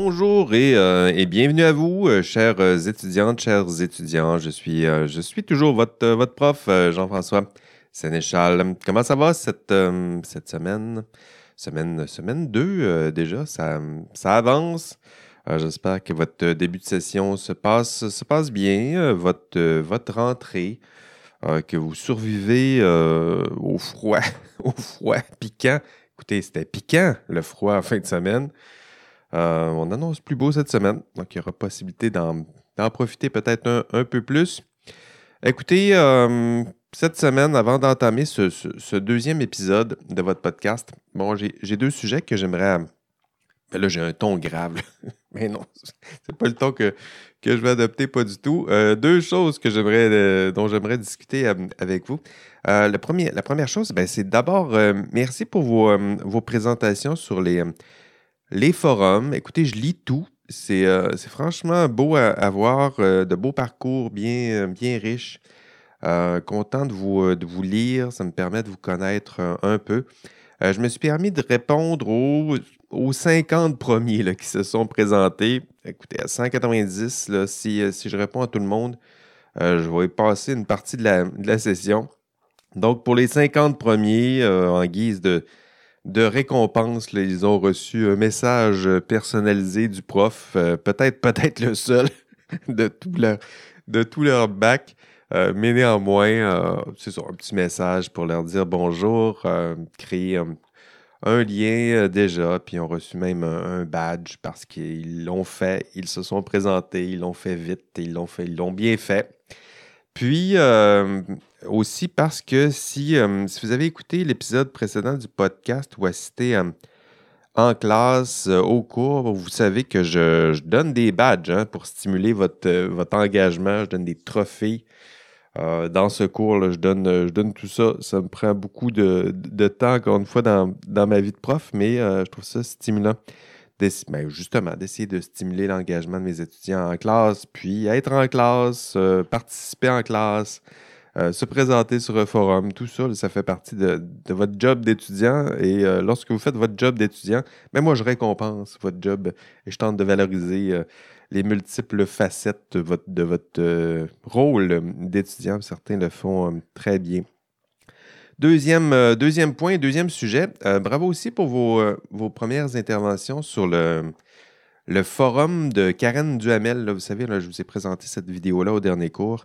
bonjour et, euh, et, bienvenue à vous, euh, chères étudiantes, chers étudiants. Je suis, euh, je suis toujours votre, votre prof, Jean-François Sénéchal. Comment ça va cette, cette semaine? Semaine, semaine 2 déjà, ça, ça avance. J'espère que votre début de session se passe, se passe bien, votre, votre rentrée, que vous survivez au froid, au froid piquant. Écoutez, c'était piquant le froid en fin de semaine. Euh, on annonce plus beau cette semaine, donc il y aura possibilité d'en profiter peut-être un, peu plus. Écoutez, euh, cette semaine, avant d'entamer ce, deuxième épisode de votre podcast, bon, j'ai deux sujets que j'aimerais. Ben là, j'ai un ton grave. Mais non, c'est pas le ton que, je vais adopter, pas du tout. Euh, deux choses que j'aimerais, dont j'aimerais discuter avec vous. la première chose, ben, c'est d'abord merci pour vos, présentations sur les, les forums, écoutez, je lis tout. C'est euh, franchement beau à, voir, euh, de beaux parcours bien, euh, bien riches. content de vous, de vous lire, ça me permet de vous connaître un peu. je me suis permis de répondre aux, aux 50 premiers là, qui se sont présentés. Écoutez, à 190, là, si, si, je réponds à tout le monde, je vais passer une partie de la, de la, session. Donc, pour les 50 premiers, en guise de, de récompense. ils ont reçu un message personnalisé du prof, euh, peut-être peut-être le seul de tout leur, de bac. Euh, mais néanmoins, euh, c'est un petit message pour leur dire bonjour, créer un lien déjà, puis ils ont reçu même un, badge parce qu'ils l'ont fait, ils se sont présentés, ils l'ont fait vite, ils l'ont fait, ils l'ont bien fait. Puis aussi parce que si, euh, si vous avez écouté l'épisode précédent du podcast ou assisté euh, en classe, euh, au cours, vous savez que je, donne des badges hein, pour stimuler votre, votre engagement. Je donne des trophées. dans ce cours, là, je, donne, je donne tout ça. Ça me prend beaucoup de, temps, encore une fois, dans, ma vie de prof, mais je trouve ça stimulant. Ben, justement, d'essayer de stimuler l'engagement de mes étudiants en classe, puis être en classe, participer en classe, euh, se présenter sur un forum, tout ça, ça fait partie de, votre job d'étudiant. Et euh, lorsque vous faites votre job d'étudiant, ben moi, je récompense votre job et je tente de valoriser euh, les multiples facettes de votre, de votre rôle d'étudiant. Certains le font très bien. Deuxième, deuxième point, deuxième sujet. bravo aussi pour vos, vos premières interventions sur le, le forum de Karen Duhamel. vous savez, je vous ai présenté cette vidéo-là au dernier cours.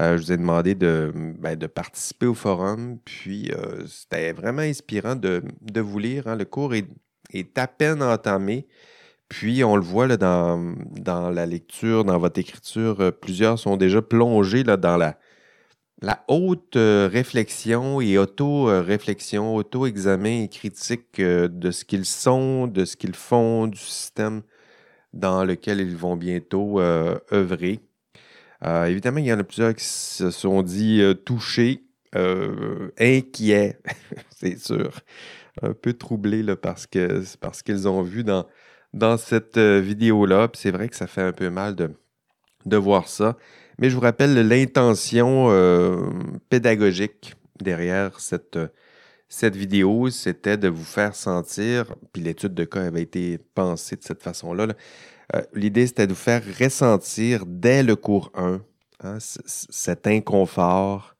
Euh, je vous ai demandé de, ben, participer au forum, puis euh, c'était vraiment inspirant de, vous lire. Hein. Le cours est, à peine entamé, puis on le voit là, dans, la lecture, dans votre écriture, euh, plusieurs sont déjà plongés là, dans la haute réflexion et auto-réflexion, auto-examen et critique de ce qu'ils sont, de ce qu'ils font, du système dans lequel ils vont bientôt œuvrer. Euh, évidemment, il y en a plusieurs qui se sont dit euh, touchés, euh, inquiets, c'est sûr, un peu troublés là, parce que parce qu'ils ont vu dans, dans cette vidéo-là. c'est vrai que ça fait un peu mal de, de voir ça. Mais je vous rappelle l'intention pédagogique derrière cette, cette vidéo, c'était de vous faire sentir, puis l'étude de cas avait été pensée de cette façon-là, là, euh, l'idée, c'était de vous faire ressentir dès le cours 1 hein, cet inconfort,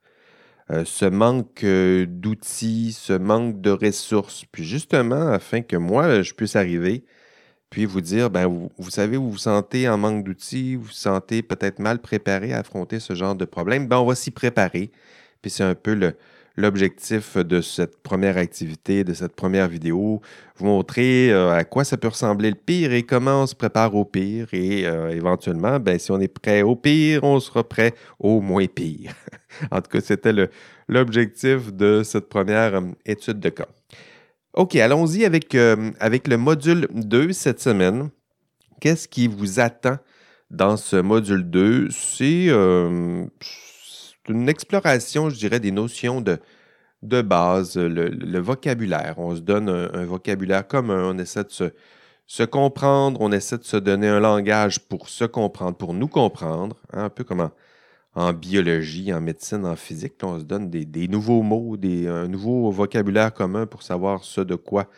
euh, ce manque euh, d'outils, ce manque de ressources. Puis justement, afin que moi, je puisse arriver, puis vous dire, ben, vous, savez, vous vous sentez en manque d'outils, vous vous sentez peut-être mal préparé à affronter ce genre de problème, ben, on va s'y préparer. Puis c'est un peu le, l'objectif de cette première activité, de cette première vidéo, vous montrer euh, à quoi ça peut ressembler le pire et comment on se prépare au pire. Et euh, éventuellement, ben, si on est prêt au pire, on sera prêt au moins pire. en tout cas, c'était l'objectif de cette première euh, étude de cas. OK, allons-y avec, avec le module 2 cette semaine. Qu'est-ce qui vous attend dans ce module 2? C'est une exploration, je dirais, des notions de, de base, le, vocabulaire. On se donne un, vocabulaire commun, on essaie de se, comprendre, on essaie de se donner un langage pour se comprendre, pour nous comprendre, hein, un peu comme en, biologie, en médecine, en physique. on se donne des, nouveaux mots, des, un nouveau vocabulaire commun pour savoir ce de quoi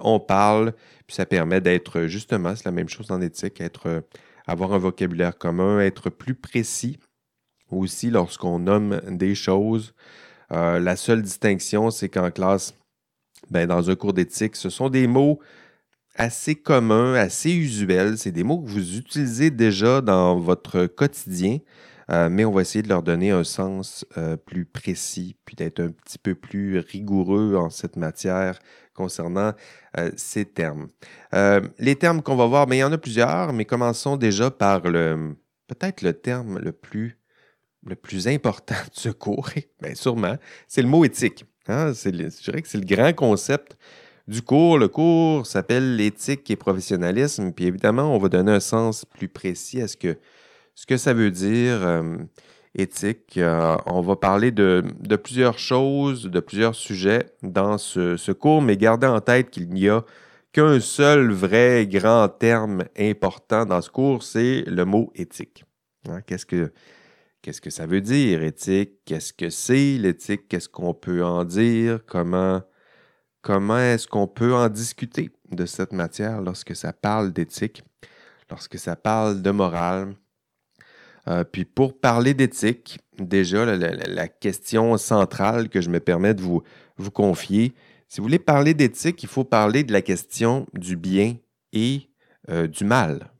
on parle, puis ça permet d'être justement, c'est la même chose en éthique, être, avoir un vocabulaire commun, être plus précis aussi lorsqu'on nomme des choses. la seule distinction, c'est qu'en classe, ben, dans un cours d'éthique, ce sont des mots assez communs, assez usuels. C'est des mots que vous utilisez déjà dans votre quotidien, euh, mais on va essayer de leur donner un sens euh, plus précis, puis d'être un petit peu plus rigoureux en cette matière concernant euh, ces termes. les termes qu'on va voir, mais il y en a plusieurs, mais commençons déjà par le peut-être le terme le plus le plus important de ce cours, bien sûrement, c'est le mot éthique. Hein? je dirais que c'est le grand concept du cours. Le cours s'appelle l'éthique et professionnalisme. Puis évidemment, on va donner un sens plus précis à ce que, ça veut dire, euh, éthique. Euh, on va parler de, plusieurs choses, de plusieurs sujets dans ce, cours, mais gardez en tête qu'il n'y a qu'un seul vrai grand terme important dans ce cours, c'est le mot éthique. Hein? Qu'est-ce que Qu'est-ce que ça veut dire, éthique? Qu'est-ce que c'est l'éthique? Qu'est-ce qu'on peut en dire? Comment, comment est-ce qu'on peut en discuter de cette matière lorsque ça parle d'éthique, lorsque ça parle de morale? Euh, puis pour parler d'éthique, déjà, la, question centrale que je me permets de vous, vous confier, si vous voulez parler d'éthique, il faut parler de la question du bien et euh, du mal.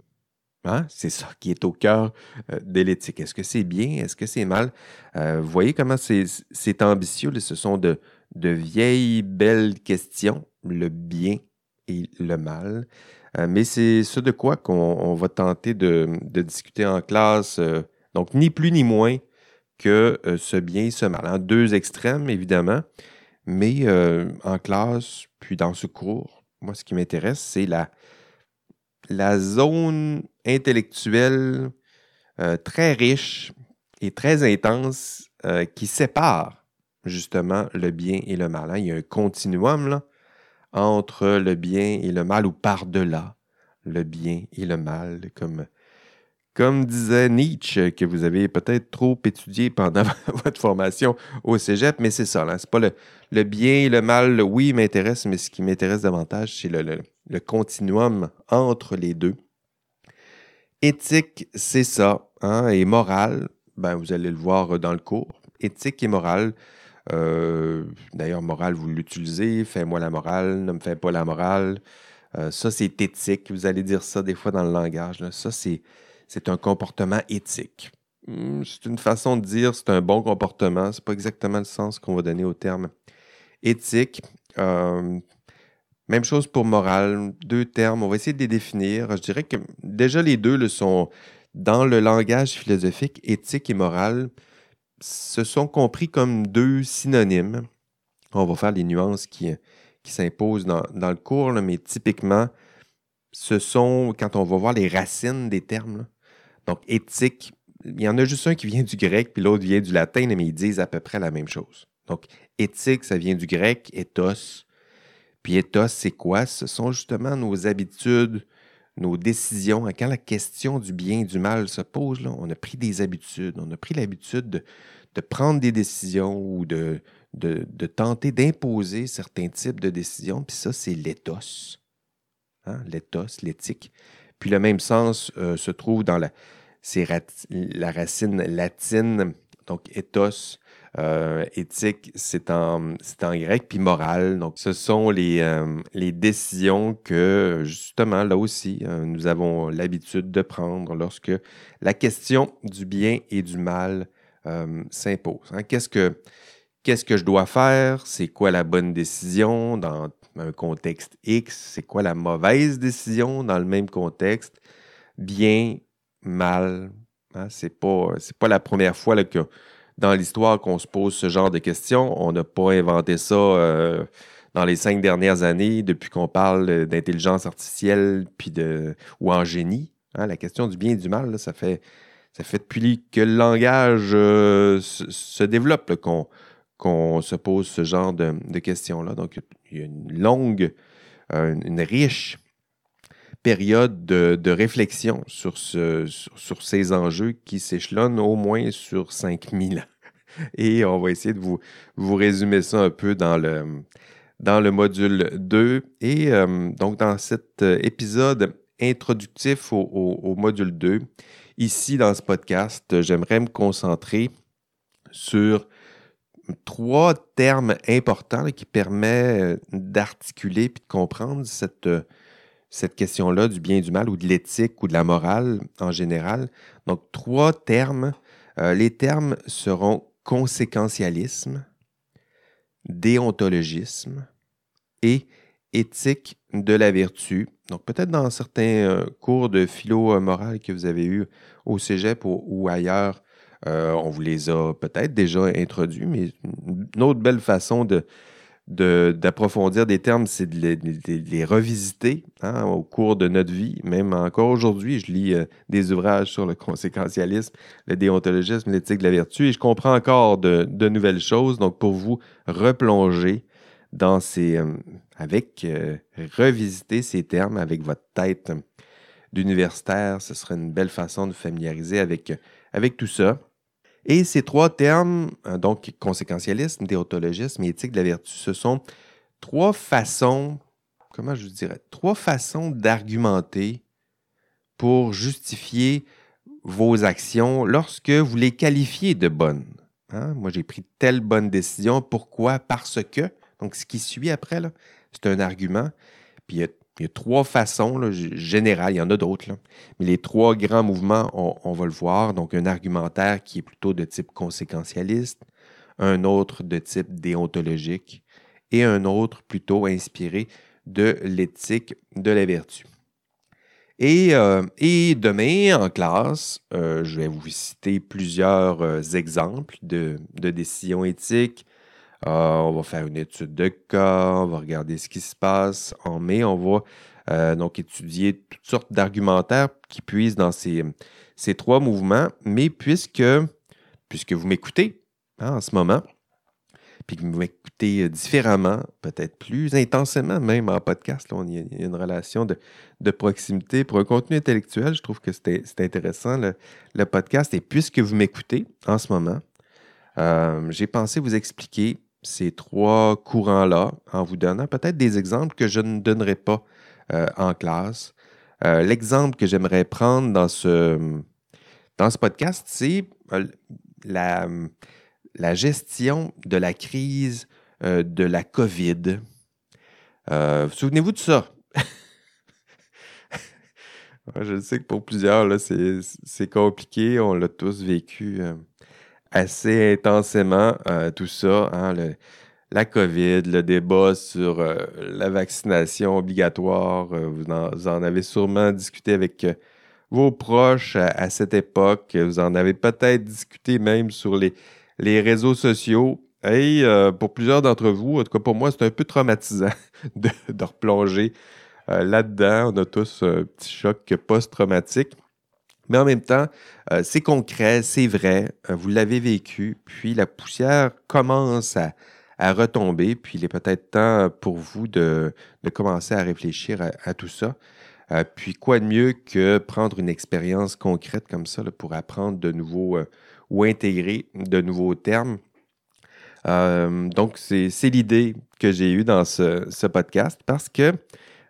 Hein? C'est ça qui est au cœur euh, de l'éthique. Est-ce que c'est bien? Est-ce que c'est mal? Euh, vous voyez comment c'est ambitieux. Ce sont de, vieilles, belles questions, le bien et le mal. Euh, mais c'est ce de quoi qu'on va tenter de, discuter en classe. donc, ni plus ni moins que ce bien et ce mal. Hein? Deux extrêmes, évidemment. Mais en classe, puis dans ce cours, moi, ce qui m'intéresse, c'est la zone intellectuelle euh, très riche et très intense euh, qui sépare justement le bien et le mal. Hein. Il y a un continuum entre le bien et le mal ou par-delà le bien et le mal, comme, disait Nietzsche, que vous avez peut-être trop étudié pendant votre formation au cégep, mais c'est ça. Ce C'est pas le, bien et le mal, oui, m'intéresse, mais ce qui m'intéresse davantage, c'est le continuum entre les deux. Éthique, c'est ça. Hein, et morale, ben, vous allez le voir dans le cours. Éthique et morale. Euh, d'ailleurs, morale, vous l'utilisez. Fais-moi la morale, ne me fais pas la morale. Euh, ça, c'est éthique. Vous allez dire ça des fois dans le langage. Ça, c'est, un comportement éthique. Hmm, c'est une façon de dire c'est un bon comportement. C'est pas exactement le sens qu'on va donner au terme éthique. Euh, même chose pour morale, deux termes, on va essayer de les définir. Je dirais que déjà les deux le sont dans le langage philosophique, éthique et morale, se sont compris comme deux synonymes. On va faire les nuances qui, qui s'imposent dans, le cours, mais typiquement, ce sont, quand on va voir les racines des termes, donc éthique, il y en a juste un qui vient du grec, puis l'autre vient du latin, mais ils disent à peu près la même chose. Donc, éthique, ça vient du grec, ethos, puis c'est quoi? Ce sont justement nos habitudes, nos décisions. Quand la question du bien et du mal se pose, là, on a pris des habitudes. On a pris l'habitude de, prendre des décisions ou de, de, tenter d'imposer certains types de décisions. Puis ça, c'est l'éthos. Hein? L'éthos, l'éthique. Puis le même sens euh, se trouve dans la, la racine latine, donc ethos, euh, éthique, c'est en, grec, puis morale. Donc, ce sont les, euh, décisions que, justement, là aussi, euh, nous avons l'habitude de prendre lorsque la question du bien et du mal s'impose. Hein. Qu'est-ce que je dois faire? C'est quoi la bonne décision dans un contexte X? C'est quoi la mauvaise décision dans le même contexte? Bien, mal. Hein? C'est pas, pas la première fois là, que dans l'histoire qu'on se pose ce genre de questions. On n'a pas inventé ça euh, dans les cinq dernières années, depuis qu'on parle d'intelligence artificielle puis de, ou en génie. Hein. la question du bien et du mal, ça, fait, ça fait depuis que le langage euh, se, développe qu'on se pose ce genre de, questions-là. Donc, il y a une longue, euh, une riche période de, réflexion sur, ce, sur, ces enjeux qui s'échelonnent au moins sur 5000 ans. Et on va essayer de vous, résumer ça un peu dans le, module 2. Et euh, donc, dans cet euh, épisode introductif au, module 2, ici dans ce podcast, j'aimerais me concentrer sur trois termes importants qui permettent d'articuler et de comprendre cette, cette question-là du bien et du mal ou de l'éthique ou de la morale en général. Donc, trois termes. les termes seront conséquentialisme, déontologisme et éthique de la vertu. Donc peut-être dans certains euh, cours de philo morale que vous avez eu au Cégep ou, ailleurs, euh, on vous les a peut-être déjà introduits, mais une autre belle façon de, d'approfondir des termes, c'est de les, revisiter hein, au cours de notre vie. Même encore aujourd'hui, je lis euh, des ouvrages sur le conséquentialisme, le déontologisme, l'éthique de la vertu, et je comprends encore de, nouvelles choses. Donc, pour vous replonger dans ces... Euh, avec... Euh, revisiter ces termes avec votre tête d'universitaire, ce serait une belle façon de familiariser avec, avec tout ça. Et ces trois termes, euh, donc conséquentialisme, déontologisme et éthique de la vertu, ce sont trois façons, comment je dirais, trois façons d'argumenter pour justifier vos actions lorsque vous les qualifiez de bonnes. Hein? Moi, j'ai pris telle bonne décision. Pourquoi? Parce que. Donc, ce qui suit après, c'est un argument. Puis il y a il y a trois façons générales, il y en a d'autres, mais les trois grands mouvements, on, va le voir. Donc, un argumentaire qui est plutôt de type conséquentialiste, un autre de type déontologique et un autre plutôt inspiré de l'éthique de la vertu. Et, euh, demain, en classe, euh, je vais vous citer plusieurs euh, exemples de, de décisions éthiques, ah, on va faire une étude de cas, on va regarder ce qui se passe. En mai, on va euh, donc étudier toutes sortes d'argumentaires qui puisent dans ces, trois mouvements. Mais puisque, vous m'écoutez hein, en ce moment, puis que vous m'écoutez différemment, peut-être plus intensément même en podcast, il y, a une relation de, proximité. Pour un contenu intellectuel, je trouve que c'est intéressant le, podcast. Et puisque vous m'écoutez en ce moment, euh, j'ai pensé vous expliquer ces trois courants-là en vous donnant peut-être des exemples que je ne donnerai pas euh, en classe. Euh, l'exemple que j'aimerais prendre dans ce, dans ce podcast, c'est euh, la, la, gestion de la crise de la COVID. Souvenez-vous de ça. je sais que pour plusieurs, c'est compliqué. On l'a tous vécu assez intensément euh, tout ça, hein, la COVID, le débat sur euh, la vaccination obligatoire. Euh, vous, en, avez sûrement discuté avec vos proches à, cette époque. Vous en avez peut-être discuté même sur les, réseaux sociaux. Et pour plusieurs d'entre vous, en tout cas pour moi, c'est un peu traumatisant de replonger là-dedans. On a tous un petit choc post-traumatique. Mais en même temps, euh, c'est concret, c'est vrai, euh, vous l'avez vécu, puis la poussière commence à, retomber, puis il est peut-être temps pour vous de, commencer à réfléchir à, tout ça. Euh, puis quoi de mieux que prendre une expérience concrète comme ça pour apprendre de nouveaux ou intégrer de nouveaux termes. donc, c'est l'idée que j'ai eue dans ce, podcast parce que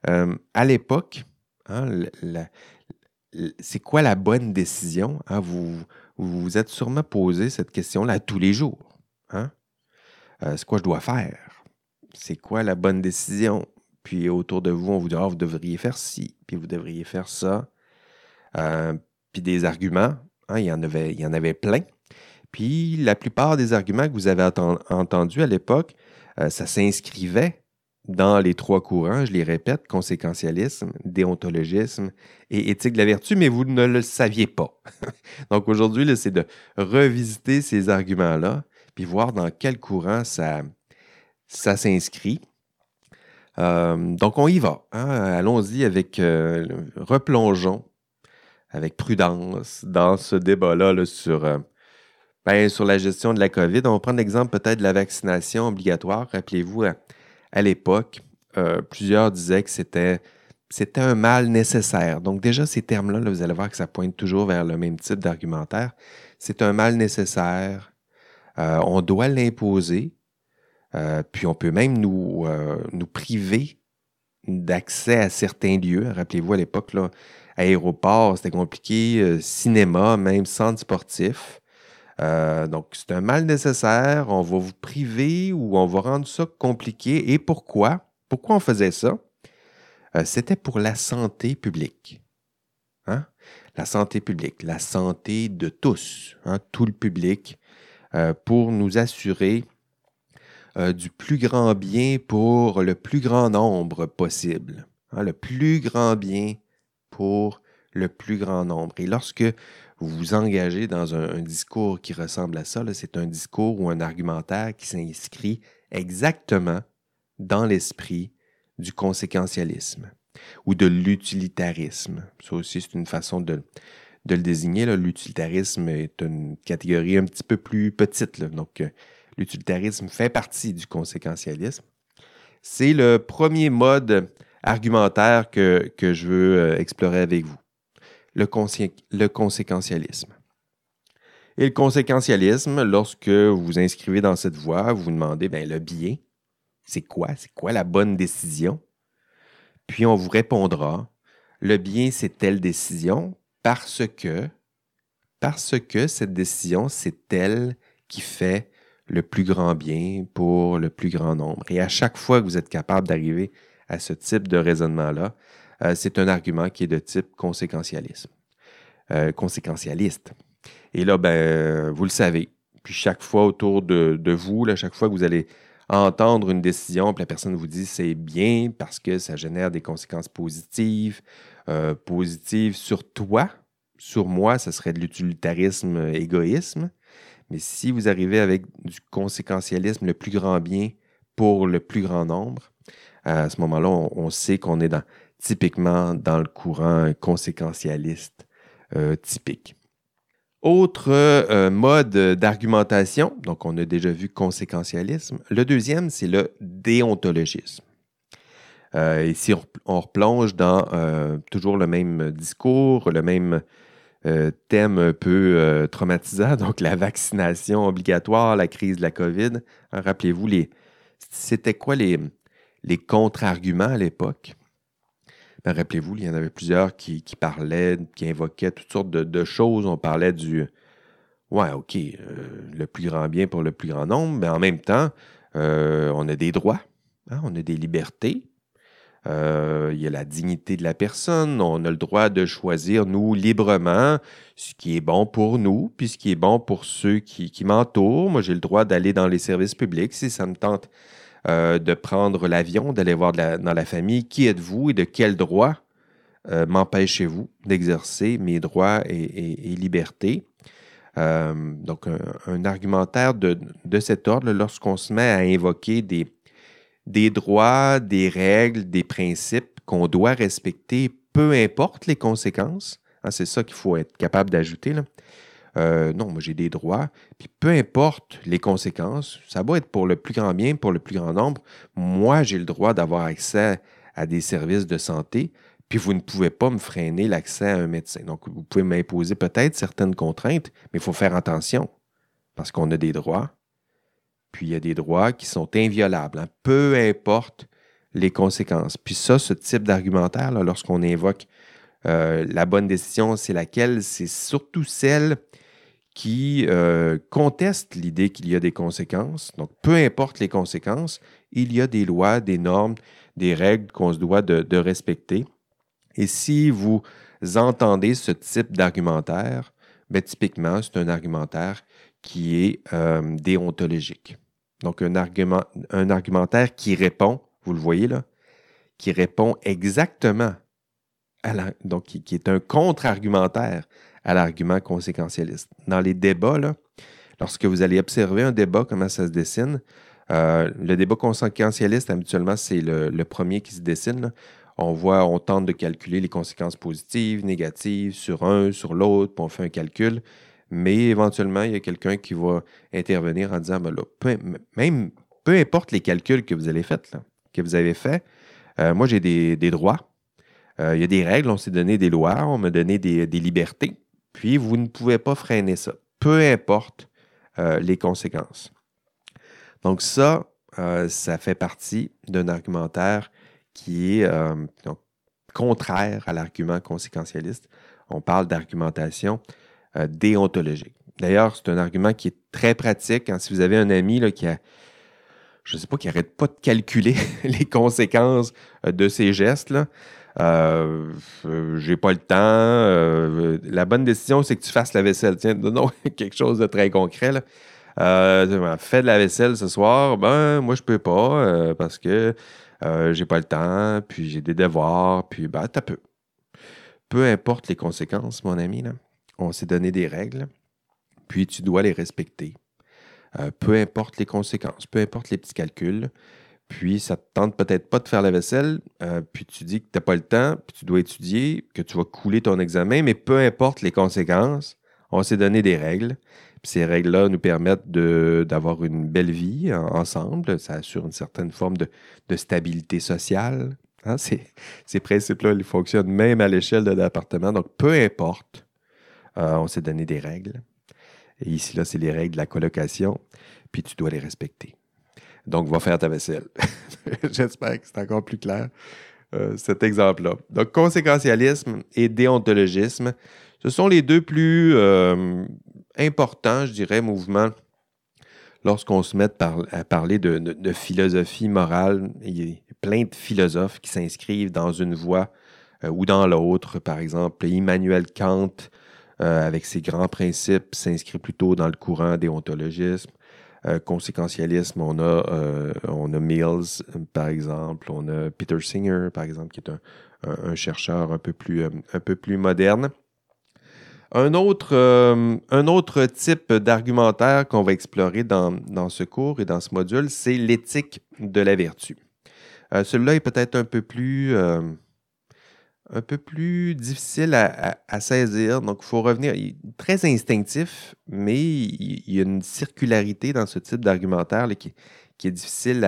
à l'époque, hein, la, c'est quoi la bonne décision? Hein? Vous, vous êtes sûrement posé cette question-là tous les jours. Hein? Euh, c'est quoi je dois faire? C'est quoi la bonne décision? Puis autour de vous, on vous dit ah, vous devriez faire ci, puis vous devriez faire ça. Euh, puis des arguments, hein, il, y en avait, plein. Puis la plupart des arguments que vous avez entendus à l'époque, euh, ça s'inscrivait dans les trois courants, je les répète, conséquentialisme, déontologisme et éthique de la vertu, mais vous ne le saviez pas. Donc aujourd'hui, c'est de revisiter ces arguments-là, puis voir dans quel courant ça, ça s'inscrit. Euh, donc on y va. Hein. Allons-y avec, euh, replongeons avec prudence dans ce débat-là sur, euh, ben, sur la gestion de la COVID. On va prendre l'exemple peut-être de la vaccination obligatoire. Rappelez-vous, à l'époque, euh, plusieurs disaient que c'était c'était un mal nécessaire. Donc déjà, ces termes-là, vous allez voir que ça pointe toujours vers le même type d'argumentaire. C'est un mal nécessaire. Euh, on doit l'imposer. Euh, puis on peut même nous, nous priver d'accès à certains lieux. Rappelez-vous, à l'époque, là, aéroport, c'était compliqué, cinéma, même centre sportif. Donc, c'est un mal nécessaire. On va vous priver ou on va rendre ça compliqué. Et pourquoi? Pourquoi on faisait ça? c'était pour la santé publique. Hein? La santé publique, la santé de tous, hein, tout le public, pour nous assurer euh, du plus grand bien pour le plus grand nombre possible. Hein, le plus grand bien pour le plus grand nombre. Et lorsque vous vous engagez dans un, discours qui ressemble à ça, c'est un discours ou un argumentaire qui s'inscrit exactement dans l'esprit du conséquentialisme ou de l'utilitarisme. Ça aussi, c'est une façon de, le désigner. L'utilitarisme est une catégorie un petit peu plus petite. Donc, euh, l'utilitarisme fait partie du conséquentialisme. C'est le premier mode argumentaire que, je veux euh, explorer avec vous, le, conséquentialisme. Et le conséquentialisme, lorsque vous vous inscrivez dans cette voie, vous demandez, bien, le bien, c'est quoi? C'est quoi la bonne décision? Puis on vous répondra, le bien, c'est telle décision parce que, parce que cette décision, c'est elle qui fait le plus grand bien pour le plus grand nombre. Et à chaque fois que vous êtes capable d'arriver à ce type de raisonnement-là, euh, c'est un argument qui est de type conséquentialisme. Euh, conséquentialiste. Et là, ben, vous le savez. Puis chaque fois autour de, vous, là, chaque fois que vous allez entendre une décision, puis la personne vous dit c'est bien parce que ça génère des conséquences positives, euh, positives sur toi, sur moi, ce serait de l'utilitarisme, égoïsme. Mais si vous arrivez avec du conséquentialisme, le plus grand bien pour le plus grand nombre, à ce moment-là, on, sait qu'on est dans, typiquement dans le courant conséquentialiste euh, typique. Autre euh, mode d'argumentation, donc on a déjà vu conséquentialisme. Le deuxième, c'est le déontologisme. Euh, ici, on, on, replonge dans toujours le même discours, le même thème un peu traumatisant, donc la vaccination obligatoire, la crise de la COVID. Hein, rappelez-vous, c'était quoi les, les contre-arguments à l'époque? Ben, rappelez-vous, il y en avait plusieurs qui, parlaient, qui invoquaient toutes sortes de, choses. On parlait du Ouais, OK, euh, le plus grand bien pour le plus grand nombre, mais en même temps, on a des droits, hein, on a des libertés, euh, il y a la dignité de la personne. On a le droit de choisir, nous, librement, ce qui est bon pour nous, puis ce qui est bon pour ceux qui, m'entourent. Moi, j'ai le droit d'aller dans les services publics si ça me tente euh, de prendre l'avion, d'aller voir dans la famille qui êtes-vous et de quel droit euh, m'empêchez-vous d'exercer mes droits et, libertés? donc, un, argumentaire de, cet ordre, lorsqu'on se met à invoquer des, des droits, des règles, des principes qu'on doit respecter, peu importe les conséquences. Hein, c'est ça qu'il faut être capable d'ajouter. Euh, non, moi j'ai des droits, puis peu importe les conséquences, ça va être pour le plus grand bien, pour le plus grand nombre. Moi, j'ai le droit d'avoir accès à des services de santé, puis vous ne pouvez pas me freiner l'accès à un médecin. Donc, vous pouvez m'imposer peut-être certaines contraintes, mais il faut faire attention parce qu'on a des droits, puis il y a des droits qui sont inviolables, hein, peu importe les conséquences. Puis ça, ce type d'argumentaire, lorsqu'on invoque euh, la bonne décision, c'est laquelle? C'est surtout celle qui euh, conteste l'idée qu'il y a des conséquences. Donc, peu importe les conséquences, il y a des lois, des normes, des règles qu'on se doit de, respecter. Et si vous entendez ce type d'argumentaire, ben, typiquement, c'est un argumentaire qui est euh, déontologique. Donc, un, argument, un argumentaire qui répond, vous le voyez là, qui répond exactement à la, donc qui, est un contre-argumentaire à l'argument conséquentialiste. Dans les débats, là, lorsque vous allez observer un débat, comment ça se dessine, euh, le débat conséquentialiste, habituellement, c'est le, premier qui se dessine. On voit, on tente de calculer les conséquences positives, négatives sur un, sur l'autre, puis on fait un calcul mais éventuellement, il y a quelqu'un qui va intervenir en disant, ben peu, même peu importe les calculs que vous avez faits, que vous avez faits, euh, moi j'ai des, droits, euh, il y a des règles, on s'est donné des lois, on m'a donné des, libertés, puis vous ne pouvez pas freiner ça, peu importe euh, les conséquences. Donc ça, euh, ça fait partie d'un argumentaire qui est euh, contraire à l'argument conséquentialiste. On parle d'argumentation déontologique. D'ailleurs, c'est un argument qui est très pratique. Hein. si vous avez un ami là, qui a, je ne sais pas, qui n'arrête pas de calculer les conséquences de ses gestes, là, euh, j'ai pas le temps. la bonne décision, c'est que tu fasses la vaisselle. Tiens, non, quelque chose de très concret. Euh, fais de la vaisselle ce soir. Ben, moi, je peux pas euh, parce que euh, j'ai pas le temps, puis j'ai des devoirs, puis ben, t'as peu. Peu importe les conséquences, mon ami, on s'est donné des règles, puis tu dois les respecter. Euh, peu importe les conséquences, peu importe les petits calculs, puis ça te tente peut-être pas de faire la vaisselle, puis tu dis que tu n'as pas le temps, puis tu dois étudier, que tu vas couler ton examen, mais peu importe les conséquences, on s'est donné des règles, ces règles-là nous permettent d'avoir une belle vie ensemble. Ça assure une certaine forme de, stabilité sociale. Hein. Ces, principes-là, ils fonctionnent même à l'échelle de l'appartement. Donc, peu importe, euh, on s'est donné des règles. Et ici, là, c'est les règles de la colocation, puis tu dois les respecter. Donc, va faire ta vaisselle. J'espère que c'est encore plus clair, euh, cet exemple-là. Donc, conséquentialisme et déontologisme, ce sont les deux plus euh, important, je dirais, mouvement, lorsqu'on se met à parler de, philosophie morale. Il y a plein de philosophes qui s'inscrivent dans une voie euh, ou dans l'autre. Par exemple, Immanuel Kant, avec ses grands principes, s'inscrit plutôt dans le courant déontologisme. Euh, conséquentialisme, on a, on a Mills, par exemple, on a Peter Singer, par exemple, qui est un, chercheur un peu plus, un peu plus moderne. Un autre, euh, un autre type d'argumentaire qu'on va explorer dans, ce cours et dans ce module, c'est l'éthique de la vertu. Euh, celui-là est peut-être un peu plus euh, un peu plus difficile à, saisir. Donc, il faut revenir. Très instinctif, mais il, y a une circularité dans ce type d'argumentaire qui, est difficile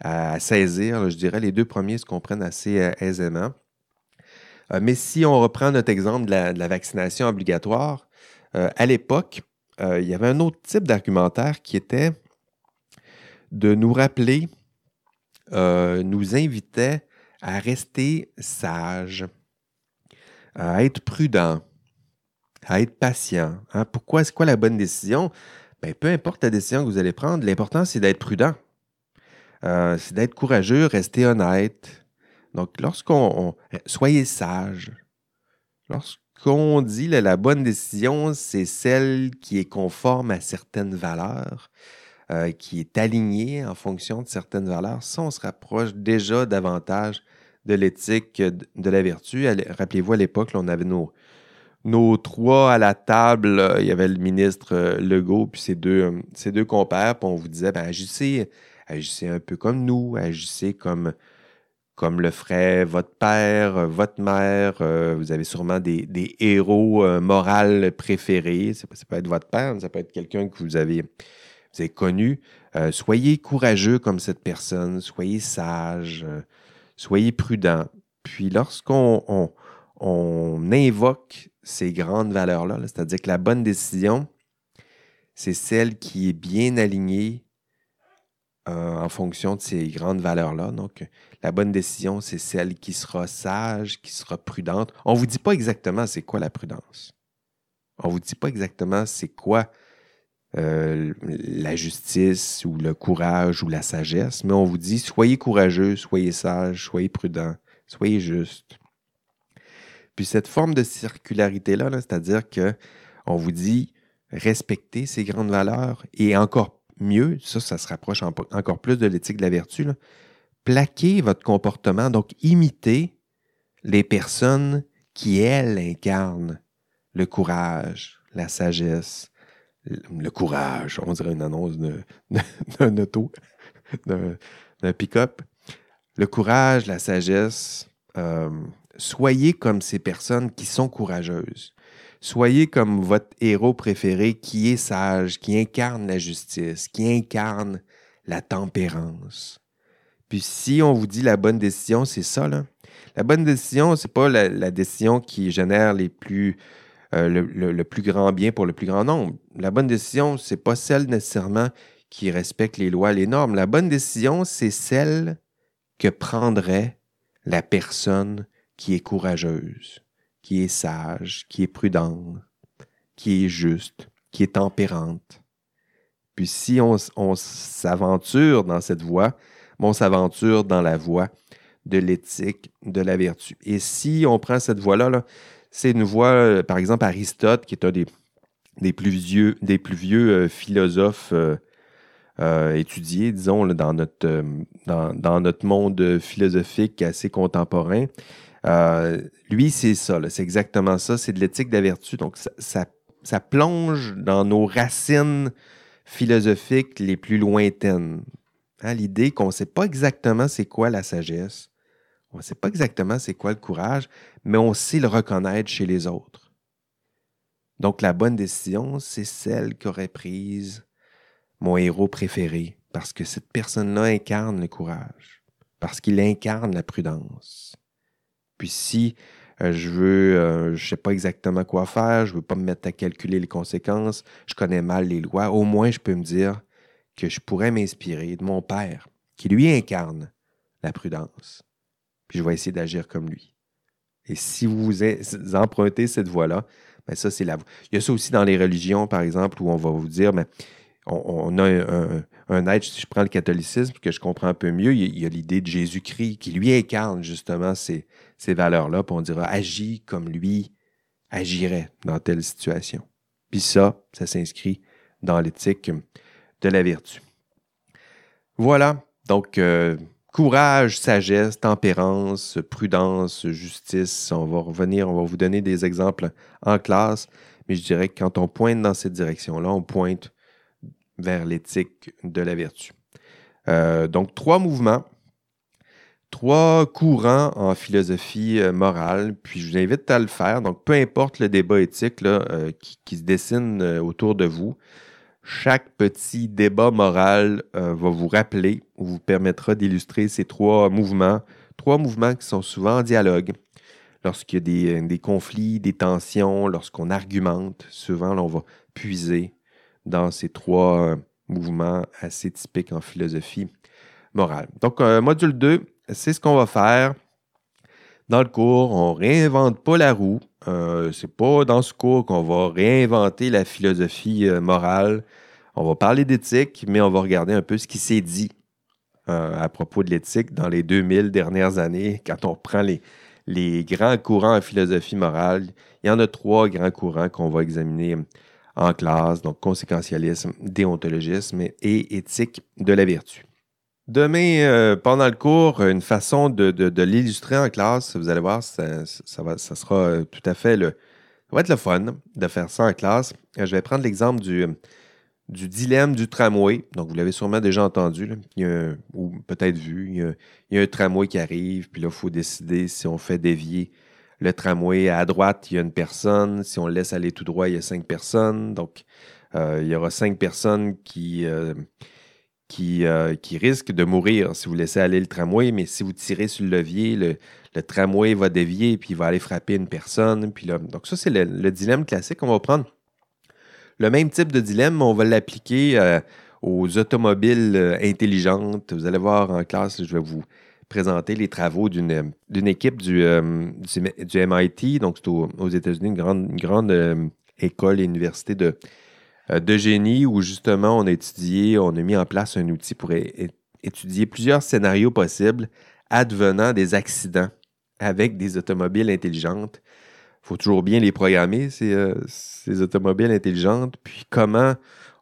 à, saisir. je dirais les deux premiers se comprennent assez aisément. Euh, mais si on reprend notre exemple de la, vaccination obligatoire, euh, à l'époque, euh, il y avait un autre type d'argumentaire qui était de nous rappeler, nous invitait à rester sage, à être prudent, à être patient. Hein. Pourquoi? C'est quoi la bonne décision? Ben, peu importe la décision que vous allez prendre, l'important, c'est d'être prudent. c'est d'être courageux, rester honnête, donc, lorsqu'on. soyez sage. Lorsqu'on dit que la bonne décision, c'est celle qui est conforme à certaines valeurs, euh, qui est alignée en fonction de certaines valeurs, ça, on se rapproche déjà davantage de l'éthique, de la vertu. Rappelez-vous, à l'époque, on avait nos, nos trois à la table. Il y avait le ministre euh, Legault, puis ses deux, euh, deux compères, on vous disait ben, agissez, agissez un peu comme nous, agissez comme comme le ferait votre père, euh, votre mère. Euh, vous avez sûrement des, héros euh, moraux préférés. Ça, peut être votre père, ça peut être quelqu'un que vous avez, connu. soyez courageux comme cette personne, soyez sage, soyez prudent. Puis lorsqu'on on, invoque ces grandes valeurs-là, cest à dire que la bonne décision, c'est celle qui est bien alignée en fonction de ces grandes valeurs-là. Donc, la bonne décision, c'est celle qui sera sage, qui sera prudente. On ne vous dit pas exactement c'est quoi la prudence. On ne vous dit pas exactement c'est quoi euh, la justice ou le courage ou la sagesse, mais on vous dit soyez courageux, soyez sage, soyez prudent, soyez juste. Puis cette forme de circularité-là, -là, cest à dire qu'on vous dit respectez ces grandes valeurs et encore mieux, ça, ça se rapproche encore plus de l'éthique de la vertu, là, plaquez votre comportement, donc imitez les personnes qui, elles, incarnent le courage, la sagesse, le courage, on dirait une annonce d'un auto, d'un pick-up. Le courage, la sagesse, euh, soyez comme ces personnes qui sont courageuses. Soyez comme votre héros préféré qui est sage, qui incarne la justice, qui incarne la tempérance. Puis si on vous dit la bonne décision, c'est ça. Là. La bonne décision, c'est pas la, décision qui génère les plus, euh, le, plus grand bien pour le plus grand nombre. La bonne décision, c'est pas celle nécessairement qui respecte les lois, les normes. La bonne décision, c'est celle que prendrait la personne qui est courageuse, qui est sage, qui est prudente, qui est juste, qui est tempérante. Puis si on, s'aventure dans cette voie, on s'aventure dans la voie de l'éthique, de la vertu. Et si on prend cette voie-là, c'est une voie, euh, par exemple, Aristote, qui est un des, plus vieux, des plus vieux euh, philosophes euh, étudiés, disons, dans, notre, monde philosophique assez contemporain. lui, c'est ça, c'est exactement ça, c'est de l'éthique de la vertu. Donc, ça, ça plonge dans nos racines philosophiques les plus lointaines. Hein, l'idée qu'on ne sait pas exactement c'est quoi la sagesse, on ne sait pas exactement c'est quoi le courage, mais on sait le reconnaître chez les autres. Donc la bonne décision, c'est celle qu'aurait prise mon héros préféré, parce que cette personne-là incarne le courage, parce qu'il incarne la prudence. Puis si euh, je veux, euh, je sais pas exactement quoi faire, je veux pas me mettre à calculer les conséquences, je connais mal les lois, au moins je peux me dire que je pourrais m'inspirer de mon père, qui lui incarne la prudence. Puis je vais essayer d'agir comme lui. Et si vous empruntez cette voie-là, ben ça, c'est la voie. Il y a ça aussi dans les religions, par exemple, où on va vous dire, mais ben, on, a un, un, être, si je prends le catholicisme, que je comprends un peu mieux, il y a l'idée de Jésus-Christ qui lui incarne justement ces, ces valeurs-là, puis on dira agis comme lui agirait dans telle situation. Puis ça, ça s'inscrit dans l'éthique de la vertu. Voilà, donc euh, courage, sagesse, tempérance, prudence, justice, on va revenir, on va vous donner des exemples en classe, mais je dirais que quand on pointe dans cette direction-là, on pointe vers l'éthique de la vertu. Euh, donc, trois mouvements trois courants en philosophie euh, morale, puis je vous invite à le faire. Donc, peu importe le débat éthique euh, qui, se dessine autour de vous, chaque petit débat moral va vous rappeler ou vous permettra d'illustrer ces trois mouvements, trois mouvements qui sont souvent en dialogue. Lorsqu'il y a des, conflits, des tensions, lorsqu'on argumente, souvent on va puiser dans ces trois mouvements assez typiques en philosophie morale. Donc, module 2, c'est ce qu'on va faire. Dans le cours, on réinvente pas la roue. Euh, c'est pas dans ce cours qu'on va réinventer la philosophie euh, morale. On va parler d'éthique, mais on va regarder un peu ce qui s'est dit euh, à propos de l'éthique dans les 2000 dernières années. Quand on prend les, les grands courants en philosophie morale, il y en a trois grands courants qu'on va examiner en classe, donc conséquentialisme, déontologisme et éthique de la vertu. Demain, euh, pendant le cours, une façon de, l'illustrer en classe, vous allez voir, ça, va, ça sera euh, tout à fait le. Ça va être le fun de faire ça en classe. Euh, je vais prendre l'exemple du, du dilemme du tramway. Donc, vous l'avez sûrement déjà entendu, ou peut-être vu. Il y, a, un tramway qui arrive, puis là, il faut décider si on fait dévier le tramway à droite, il y a une personne. Si on le laisse aller tout droit, il y a cinq personnes. Donc, il y aura cinq personnes qui qui, euh, qui risque de mourir si vous laissez aller le tramway, mais si vous tirez sur le levier, le, tramway va dévier puis il va aller frapper une personne. Puis là, donc ça, c'est le, dilemme classique. On va prendre le même type de dilemme, on va l'appliquer euh, aux automobiles euh, intelligentes. Vous allez voir en classe, je vais vous présenter les travaux d'une équipe du, du, MIT, donc c'est aux, États-Unis, une grande, une grande école et université de, de génie où justement on a étudié, on a mis en place un outil pour étudier plusieurs scénarios possibles advenant des accidents avec des automobiles intelligentes. Il faut toujours bien les programmer, ces, euh, ces, automobiles intelligentes, puis comment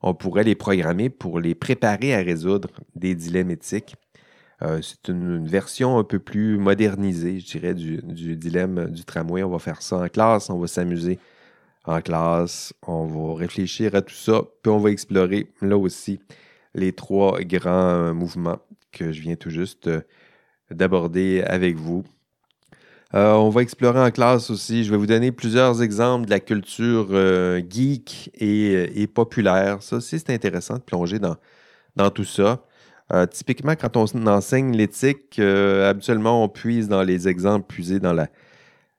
on pourrait les programmer pour les préparer à résoudre des dilemmes éthiques. Euh, c'est une, version un peu plus modernisée, je dirais, du, du dilemme du tramway. On va faire ça en classe, on va s'amuser en classe. On va réfléchir à tout ça, puis on va explorer là aussi les trois grands mouvements que je viens tout juste euh, d'aborder avec vous. Euh, on va explorer en classe aussi. Je vais vous donner plusieurs exemples de la culture euh, geek et, populaire. Ça aussi, c'est intéressant de plonger dans, dans tout ça. typiquement, quand on enseigne l'éthique, habituellement, on puise dans les exemples puisés dans la,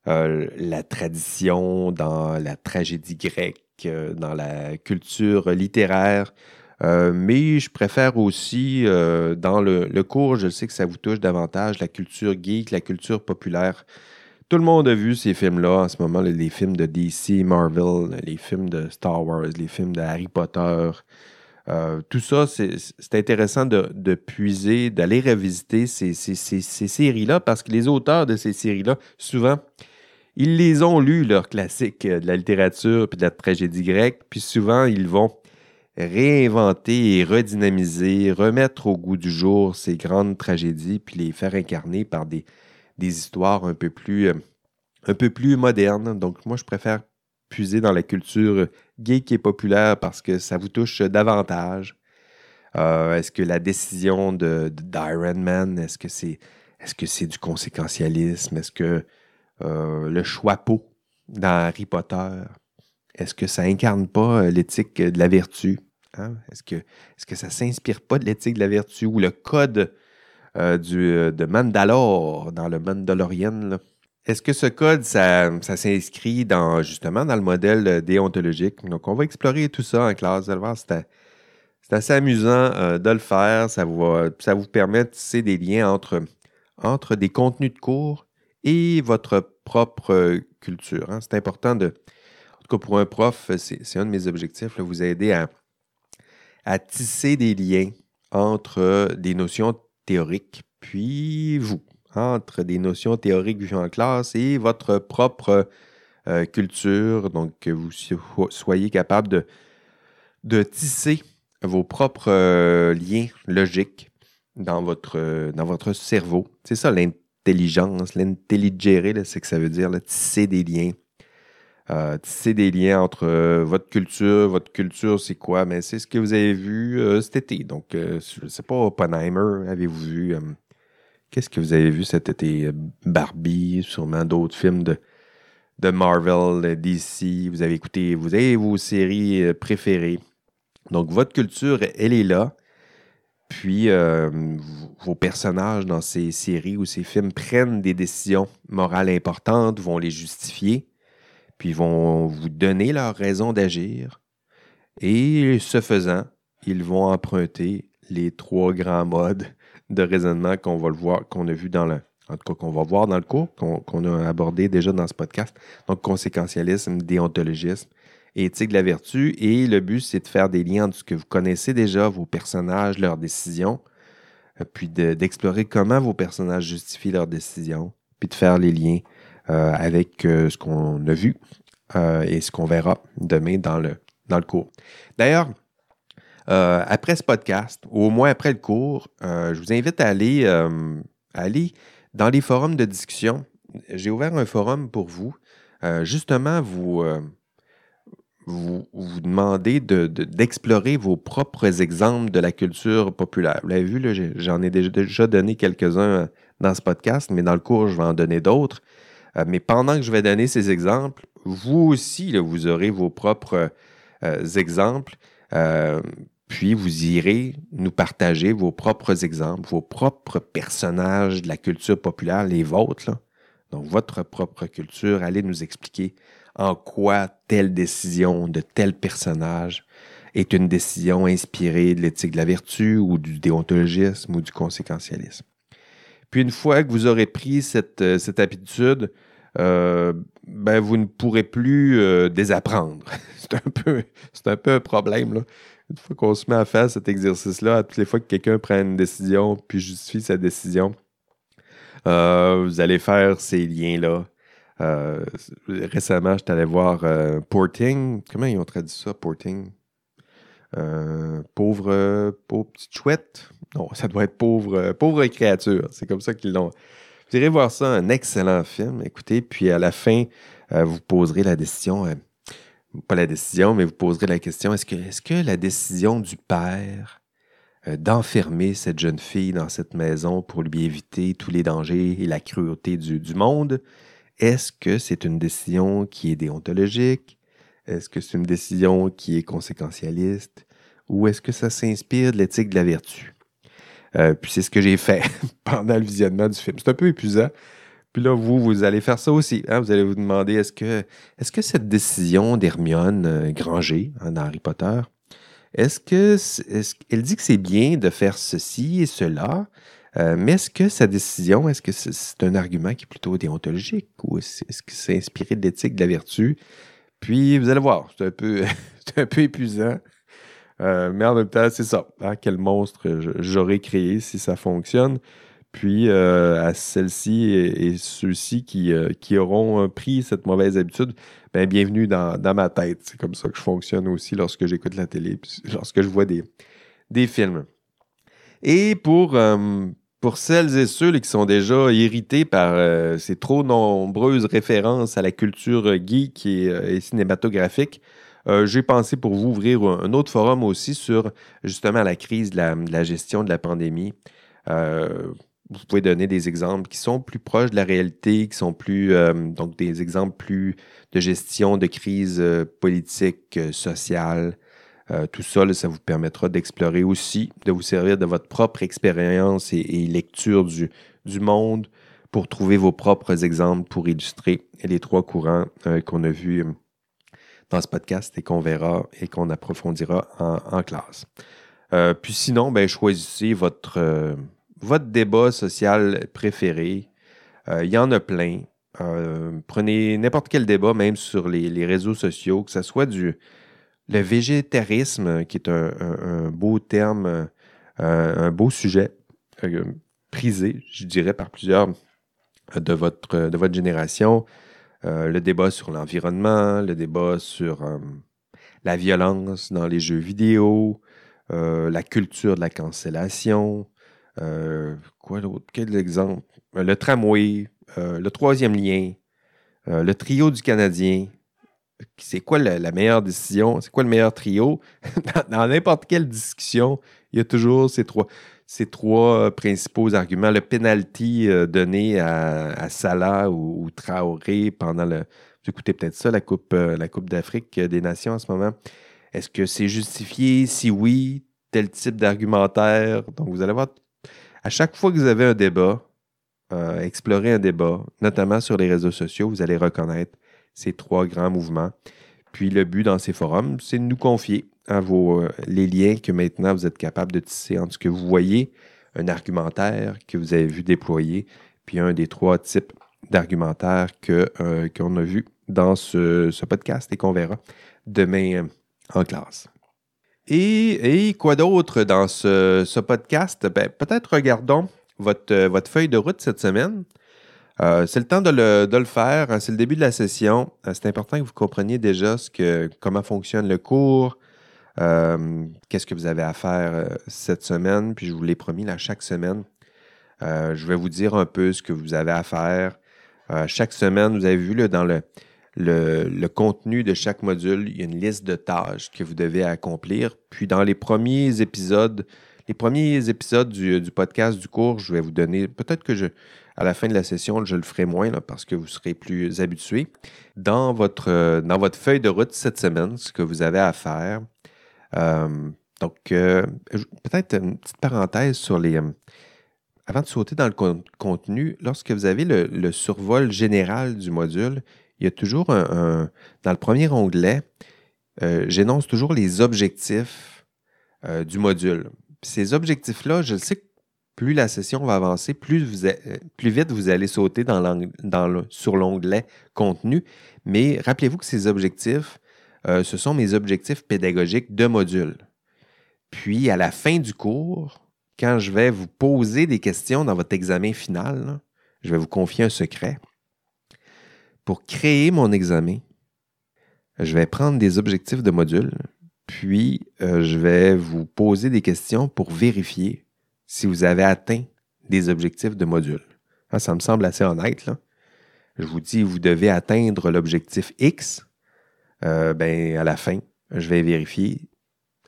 euh, la tradition, dans la tragédie grecque, euh, dans la culture littéraire. Euh, mais je préfère aussi, dans le, cours, je sais que ça vous touche davantage, la culture geek, la culture populaire. Tout le monde a vu ces films-là en ce moment, les films de DC, Marvel, les films de Star Wars, les films de Harry Potter. Tout ça, c'est intéressant de, de puiser, d'aller revisiter ces, ces, ces, ces séries-là parce que les auteurs de ces séries-là, souvent, ils les ont lus, leurs classiques de la littérature puis de la tragédie grecque, puis souvent, ils vont réinventer et redynamiser, remettre au goût du jour ces grandes tragédies, puis les faire incarner par des, histoires un peu plus, euh, un peu plus modernes. Donc, moi, je préfère puiser dans la culture geek et populaire parce que ça vous touche davantage. Euh, est-ce que la décision de, d'Iron Man, est-ce que c'est est-ce que c'est du conséquentialisme? Est-ce que euh, le choix dans Harry Potter, est-ce que ça incarne pas l'éthique de la vertu? Hein? Est-ce que, est que ça s'inspire pas de l'éthique de la vertu ou le code euh, de Mandalore dans le Mandalorian? Est-ce que ce code, ça, s'inscrit dans, justement dans le modèle déontologique? Donc, on va explorer tout ça en classe. Vous allez c'est, assez amusant euh, de le faire. Ça vous permet de tisser des liens entre, entre des contenus de cours et votre propre culture. Hein. C'est important de, en tout cas pour un prof, c'est, un de mes objectifs, vous aider à, tisser des liens entre des notions théoriques, puis vous, entre des notions théoriques vues en classe et votre propre euh, culture, donc que vous soyez capable de, tisser vos propres euh, liens logiques dans votre, dans votre cerveau. C'est ça l'intelligence, l'intelligere, c'est que ça veut dire, tisser des liens euh, tisser des liens entre euh, votre culture, votre culture, c'est quoi? Mais c'est ce que vous avez vu euh, cet été. Donc, je ne sais pas, Oppenheimer, avez-vous vu? Qu'est-ce que vous avez vu cet été? Barbie, sûrement d'autres films de, de Marvel, DC. Vous avez écouté, vous avez vos séries préférées. Donc, votre culture, elle est là. Puis, vos personnages dans ces séries ou ces films prennent des décisions morales importantes, vont les justifier puis vont vous donner leur raison d'agir. Et ce faisant, ils vont emprunter les trois grands modes de raisonnement qu'on va le voir, qu'on a vu dans le, qu'on va voir dans le cours, qu'on a abordé déjà dans ce podcast. Donc, conséquentialisme, déontologisme éthique de la vertu. Et le but, c'est de faire des liens entre ce que vous connaissez déjà, vos personnages, leurs décisions, euh, puis d'explorer comment vos personnages justifient leurs décisions, puis de faire les liens euh, avec euh, ce qu'on a vu et ce qu'on verra demain dans le, cours. D'ailleurs, après ce podcast, ou au moins après le cours, je vous invite à aller, aller dans les forums de discussion. J'ai ouvert un forum pour vous. justement, vous, vous, vous demandez d'explorer vos propres exemples de la culture populaire. Vous l'avez vu, j'en ai déjà donné quelques-uns dans ce podcast, mais dans le cours, je vais en donner d'autres. Euh, mais pendant que je vais donner ces exemples, vous aussi, vous aurez vos propres euh, exemples. Euh, puis vous irez nous partager vos propres exemples, vos propres personnages de la culture populaire, les vôtres. Donc, votre propre culture, allez nous expliquer en quoi telle décision de tel personnage est une décision inspirée de l'éthique de la vertu ou du déontologisme ou du conséquentialisme. Puis une fois que vous aurez pris cette, cette habitude, euh, ben, vous ne pourrez plus euh, désapprendre. c'est un, peu, un problème. Là. Une fois qu'on se met à faire cet exercice-là, à toutes les fois que quelqu'un prend une décision puis justifie sa décision, euh, vous allez faire ces liens-là. Récemment, je suis allé voir Porting. Comment ils ont traduit ça, Porting? pauvre, pauvre petite chouette? Non, ça doit être pauvre, pauvre créature. C'est comme ça qu'ils l'ont, vous irez voir ça, un excellent film. Écoutez, puis à la fin, euh, vous poserez la décision, euh, pas la décision, mais vous poserez la question est-ce que, est que la décision du père euh, d'enfermer cette jeune fille dans cette maison pour lui éviter tous les dangers et la cruauté du, du monde, est-ce que c'est une décision qui est déontologique? Est-ce que c'est une décision qui est conséquentialiste? Ou est-ce que ça s'inspire de l'éthique de la vertu? Euh, puis c'est ce que j'ai fait pendant le visionnement du film. C'est un peu épuisant. Puis là, vous, vous allez faire ça aussi. Hein. Vous allez vous demander est-ce que, cette décision d'Hermione euh, Granger hein, dans Harry Potter, Est-ce que dit que c'est bien de faire ceci et cela, euh, mais est-ce que sa décision, est-ce que c'est un argument qui est plutôt déontologique ou est-ce que c'est inspiré de l'éthique de la vertu? Puis vous allez voir, c'est un peu, un peu épuisant. Euh, mais en même temps, c'est ça. Hein, quel monstre j'aurais créé si ça fonctionne. Puis euh, à celles-ci et, ceux-ci qui, qui, auront pris cette mauvaise habitude, ben, bienvenue dans, dans ma tête. C'est comme ça que je fonctionne aussi lorsque j'écoute la télé, lorsque je vois des, des films. Et pour, pour celles et ceux qui sont déjà irrités par euh, ces trop nombreuses références à la culture geek et, euh, cinématographique, euh, j'ai pensé pour vous ouvrir un, autre forum aussi sur justement la crise de la, gestion de la pandémie. vous pouvez donner des exemples qui sont plus proches de la réalité, qui sont plus, donc des exemples plus de gestion de crise politique, sociale, euh, tout ça, ça vous permettra d'explorer aussi, de vous servir de votre propre expérience et, lecture du, monde pour trouver vos propres exemples pour illustrer les trois courants euh, qu'on a vus euh, dans ce podcast et qu'on verra et qu'on approfondira en, classe. puis sinon, ben, choisissez votre, débat social préféré. Il y en a plein. prenez n'importe quel débat, même sur les, les, réseaux sociaux, que ce soit du, le végétarisme, qui est un, beau terme, euh, un beau sujet, euh, prisé, je dirais, par plusieurs de votre, de votre génération. Euh, le débat sur l'environnement, le débat sur la violence dans les jeux vidéo, la culture de la cancellation. quoi d'autre? Quel exemple? le tramway, le troisième lien, le trio du Canadien, c'est quoi la, meilleure décision, c'est quoi le meilleur trio? dans n'importe quelle discussion, il y a toujours ces trois, euh, principaux arguments. Le penalty euh, donné à, Salah ou, Traoré pendant le. Vous écoutez peut-être ça, la Coupe, euh, la coupe d'Afrique des Nations en ce moment. Est-ce que c'est justifié? Si oui, tel type d'argumentaire? Donc, vous allez voir, à chaque fois que vous avez un débat, explorer un débat, notamment sur les réseaux sociaux, vous allez reconnaître ces trois grands mouvements. Puis le but dans ces forums, c'est de nous confier euh, les liens que maintenant vous êtes capable de tisser entre ce que vous voyez, un argumentaire que vous avez vu déployer, puis un des trois types d'argumentaires euh, qu'on a vu dans ce, podcast et qu'on verra demain euh, en classe. Et, quoi d'autre dans ce, podcast? Ben, peut-être regardons votre feuille de route cette semaine. Euh, c'est le temps de le, faire. Hein, c'est le début de la session. Euh, c'est important que vous compreniez déjà comment fonctionne le cours, euh, qu'est-ce que vous avez à faire cette semaine. Puis je vous l'ai promis, là, chaque semaine, je vais vous dire un peu ce que vous avez à faire. chaque semaine, vous avez vu dans le, contenu de chaque module, il y a une liste de tâches que vous devez accomplir. Puis dans les premiers épisodes, les premiers épisodes du, du podcast du cours, je vais vous donner, peut-être que je, à la fin de la session, je le ferai moins parce que vous serez plus habitué. Dans votre, euh, dans votre feuille de route cette semaine, ce que vous avez à faire. Euh, donc, euh, peut-être une petite parenthèse sur les. avant de sauter dans le contenu, lorsque vous avez le, survol général du module, il y a toujours un. dans le premier onglet, j'énonce toujours les objectifs du module. Ces objectifs-là, je sais que plus la session va avancer, plus, euh, vite vous allez sauter sur l'onglet contenu. Mais rappelez-vous que ces objectifs, euh, ce sont mes objectifs pédagogiques de module. Puis à la fin du cours, quand je vais vous poser des questions dans votre examen final, je vais vous confier un secret. Pour créer mon examen, je vais prendre des objectifs de module, puis euh, je vais vous poser des questions pour vérifier si vous avez atteint des objectifs de module. Ah, ça me semble assez honnête. Je vous dis, vous devez atteindre l'objectif X. Euh, ben, à la fin, je vais vérifier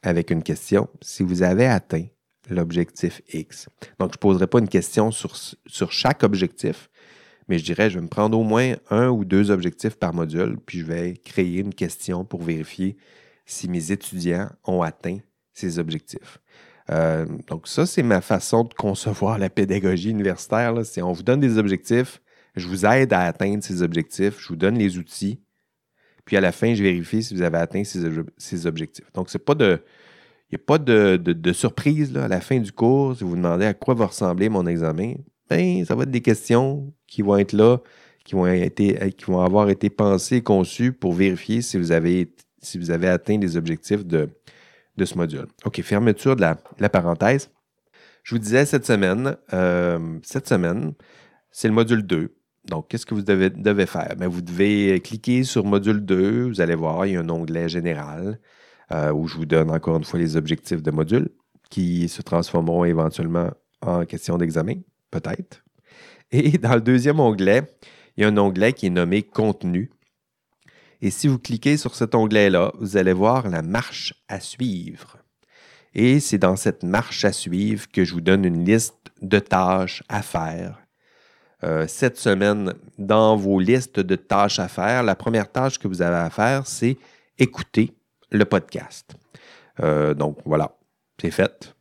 avec une question si vous avez atteint l'objectif X. Donc, je ne poserai pas une question sur, sur chaque objectif, mais je dirais, je vais me prendre au moins un ou deux objectifs par module, puis je vais créer une question pour vérifier si mes étudiants ont atteint ces objectifs. Euh, donc, ça, c'est ma façon de concevoir la pédagogie universitaire. C'est on vous donne des objectifs, je vous aide à atteindre ces objectifs, je vous donne les outils, puis à la fin, je vérifie si vous avez atteint ces, objectifs. Donc, c'est pas de. Il n'y a pas de, surprise à la fin du cours. Si vous vous demandez à quoi va ressembler mon examen, ben, ça va être des questions qui vont être là, qui vont, été, qui vont avoir été pensées, conçues pour vérifier si vous avez, si vous avez atteint les objectifs de, de ce module. OK, fermeture de la, parenthèse. Je vous disais cette semaine, euh, cette semaine, c'est le module 2. Donc, qu'est-ce que vous devez, devez faire? Bien, vous devez cliquer sur module 2. Vous allez voir, il y a un onglet général euh, où je vous donne encore une fois les objectifs de module qui se transformeront éventuellement en question d'examen, peut-être. Et dans le deuxième onglet, il y a un onglet qui est nommé Contenu. Et si vous cliquez sur cet onglet-là, vous allez voir la marche à suivre. Et c'est dans cette marche à suivre que je vous donne une liste de tâches à faire. Euh, cette semaine, dans vos listes de tâches à faire, la première tâche que vous avez à faire, c'est écouter le podcast. Euh, donc voilà, c'est fait.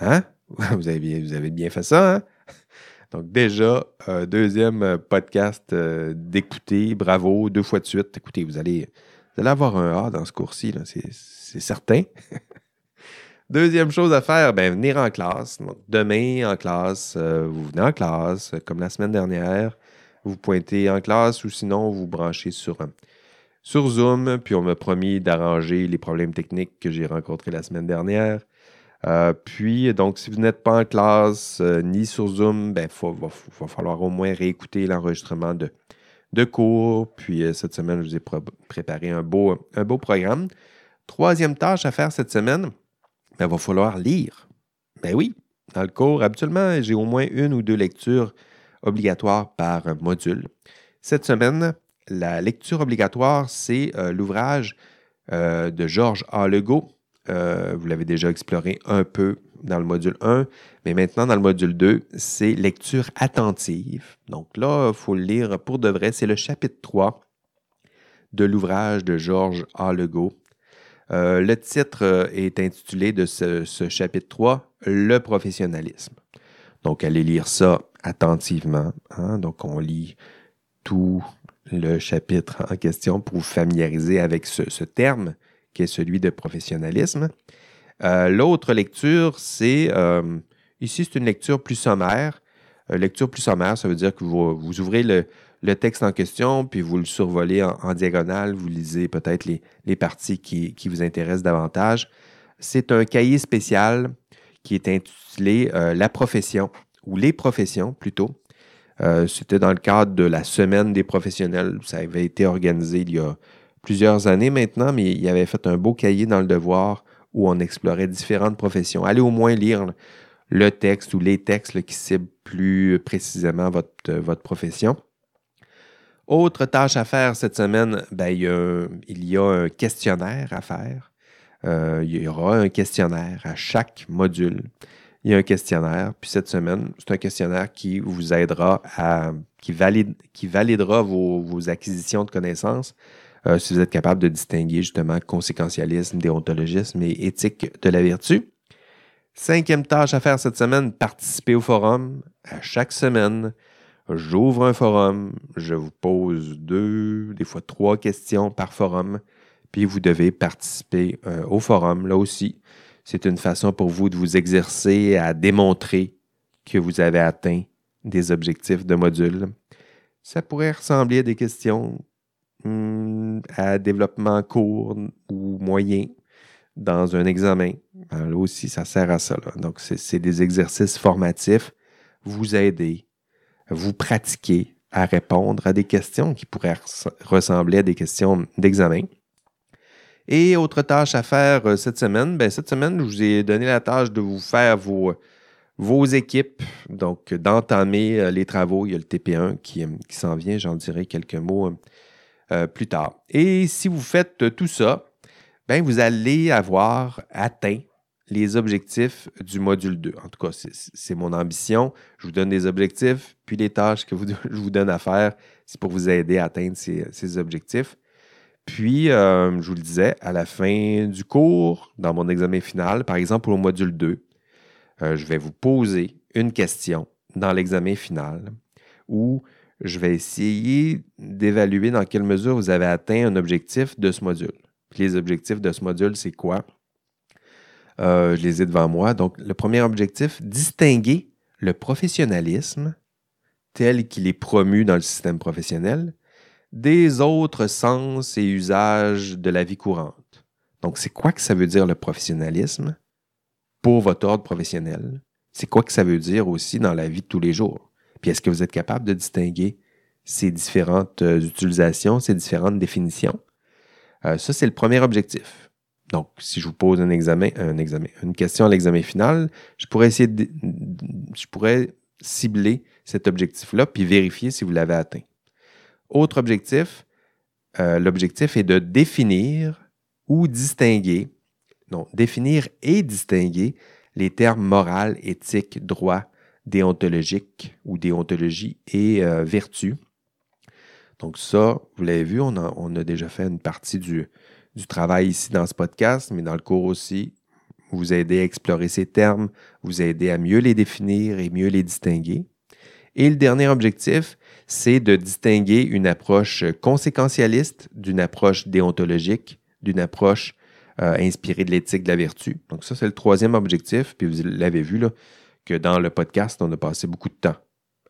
Hein? Vous avez, vous avez bien fait ça, hein? Donc déjà, euh, deuxième euh, podcast euh, d'écouter, bravo, deux fois de suite. Écoutez, vous allez, allez avoir un A dans ce cours-ci, c'est certain. Deuxième chose à faire, ben, venir en classe. Donc, demain, en classe, vous venez en classe, comme la semaine dernière. Vous pointez en classe ou sinon, vous branchez sur, sur Zoom. Puis, on m'a promis d'arranger les problèmes techniques que j'ai rencontrés la semaine dernière. Euh, puis, donc, si vous n'êtes pas en classe euh, ni sur Zoom, il ben, va, falloir au moins réécouter l'enregistrement de, cours. Puis, euh, cette semaine, je vous ai préparé un beau, un beau programme. Troisième tâche à faire cette semaine, il ben, va falloir lire. Ben oui, dans le cours, habituellement, j'ai au moins une ou deux lectures obligatoires par module. Cette semaine, la lecture obligatoire, c'est l'ouvrage de Georges A. Legault, euh, vous l'avez déjà exploré un peu dans le module 1, mais maintenant dans le module 2, c'est lecture attentive. Donc là, il faut le lire pour de vrai. C'est le chapitre 3 de l'ouvrage de Georges A. Legault. Euh, le titre euh, est intitulé de ce, chapitre 3, Le professionnalisme. Donc, allez lire ça attentivement. Hein. Donc, on lit tout le chapitre en question pour vous familiariser avec ce terme qui est celui de professionnalisme. Euh, l'autre lecture, c'est euh, ici, c'est une lecture plus sommaire. Euh, lecture plus sommaire, ça veut dire que vous, ouvrez le, texte en question, puis vous le survolez en, diagonale, vous lisez peut-être les, parties qui, vous intéressent davantage. C'est un cahier spécial qui est intitulé La profession, ou les professions plutôt. C'était dans le cadre de la semaine des professionnels. Ça avait été organisé il y a plusieurs années maintenant, mais il avait fait un beau cahier dans le devoir où on explorait différentes professions. Allez au moins lire le texte ou les textes qui ciblent plus précisément votre, votre profession. Autre tâche à faire cette semaine, ben, il, y a, un questionnaire à faire. Euh, il y aura un questionnaire à chaque module. Il y a un questionnaire. Puis cette semaine, c'est un questionnaire qui vous aidera à, qui, valide, qui validera vos, vos acquisitions de connaissances, euh, si vous êtes capable de distinguer justement conséquentialisme, déontologisme et éthique de la vertu. Cinquième tâche à faire cette semaine, participer au forum. À chaque semaine, j'ouvre un forum, je vous pose deux, des fois trois questions par forum, puis vous devez participer euh, au forum. Là aussi, c'est une façon pour vous de vous exercer à démontrer que vous avez atteint des objectifs de module. Ça pourrait ressembler à des questions à développement court ou moyen dans un examen. Ben, là aussi, ça sert à ça. Donc, c'est des exercices formatifs. Vous aider, vous pratiquer à répondre à des questions qui pourraient ressembler à des questions d'examen. Et autre tâche à faire euh, cette semaine, ben, cette semaine, je vous ai donné la tâche de vous faire vos, vos équipes, donc d'entamer euh, les travaux. Il y a le TP1 qui, qui s'en vient, j'en dirai quelques mots euh, plus tard. Et si vous faites tout ça, ben vous allez avoir atteint les objectifs du module 2. En tout cas, c'est mon ambition. Je vous donne des objectifs, puis les tâches que je vous donne à faire, c'est pour vous aider à atteindre ces, objectifs. Puis, euh, je vous le disais, à la fin du cours, dans mon examen final, par exemple pour le module 2, euh, je vais vous poser une question dans l'examen final où je vais essayer d'évaluer dans quelle mesure vous avez atteint un objectif de ce module. les objectifs de ce module, c'est quoi? Euh, je les ai devant moi. Donc, le premier objectif, distinguer le professionnalisme tel qu'il est promu dans le système professionnel des autres sens et usages de la vie courante. Donc, c'est quoi que ça veut dire le professionnalisme pour votre ordre professionnel? C'est quoi que ça veut dire aussi dans la vie de tous les jours? Puis est-ce que vous êtes capable de distinguer ces différentes euh, utilisations, ces différentes définitions? Euh, ça, c'est le premier objectif. Donc, si je vous pose un examen, un examen, une question à l'examen final, je pourrais essayer je pourrais cibler cet objectif-là puis vérifier si vous l'avez atteint. Autre objectif, euh, l'objectif est de définir ou distinguer, non, définir et distinguer les termes moral, éthique, droit, déontologique ou déontologie et euh, vertu. Donc ça, vous l'avez vu, on a, déjà fait une partie du, travail ici dans ce podcast, mais dans le cours aussi, vous aider à explorer ces termes, vous aider à mieux les définir et mieux les distinguer. Et le dernier objectif, c'est de distinguer une approche conséquentialiste d'une approche déontologique, d'une approche euh, inspirée de l'éthique de la vertu. Donc ça, c'est le troisième objectif. Puis vous l'avez vu, là, que dans le podcast, on a passé beaucoup de temps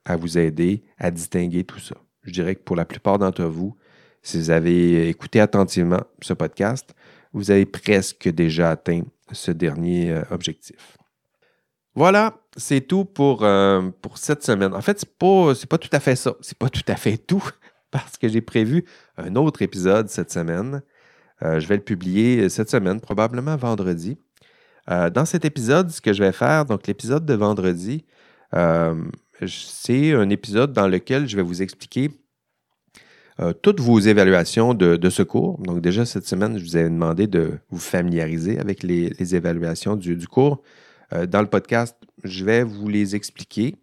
à vous aider à distinguer tout ça. Je dirais que pour la plupart d'entre vous, si vous avez écouté attentivement ce podcast, vous avez presque déjà atteint ce dernier euh, objectif. Voilà, c'est tout pour, euh, pour cette semaine. En fait, ce n'est pas, pas tout à fait ça. C'est pas tout à fait tout parce que j'ai prévu un autre épisode cette semaine. Euh, je vais le publier cette semaine, probablement vendredi. Euh, dans cet épisode, ce que je vais faire, donc l'épisode de vendredi, c'est un épisode dans lequel je vais vous expliquer toutes vos évaluations de, ce cours. Donc déjà cette semaine, je vous ai demandé de vous familiariser avec les, évaluations du, du cours. Euh, dans le podcast, je vais vous les expliquer,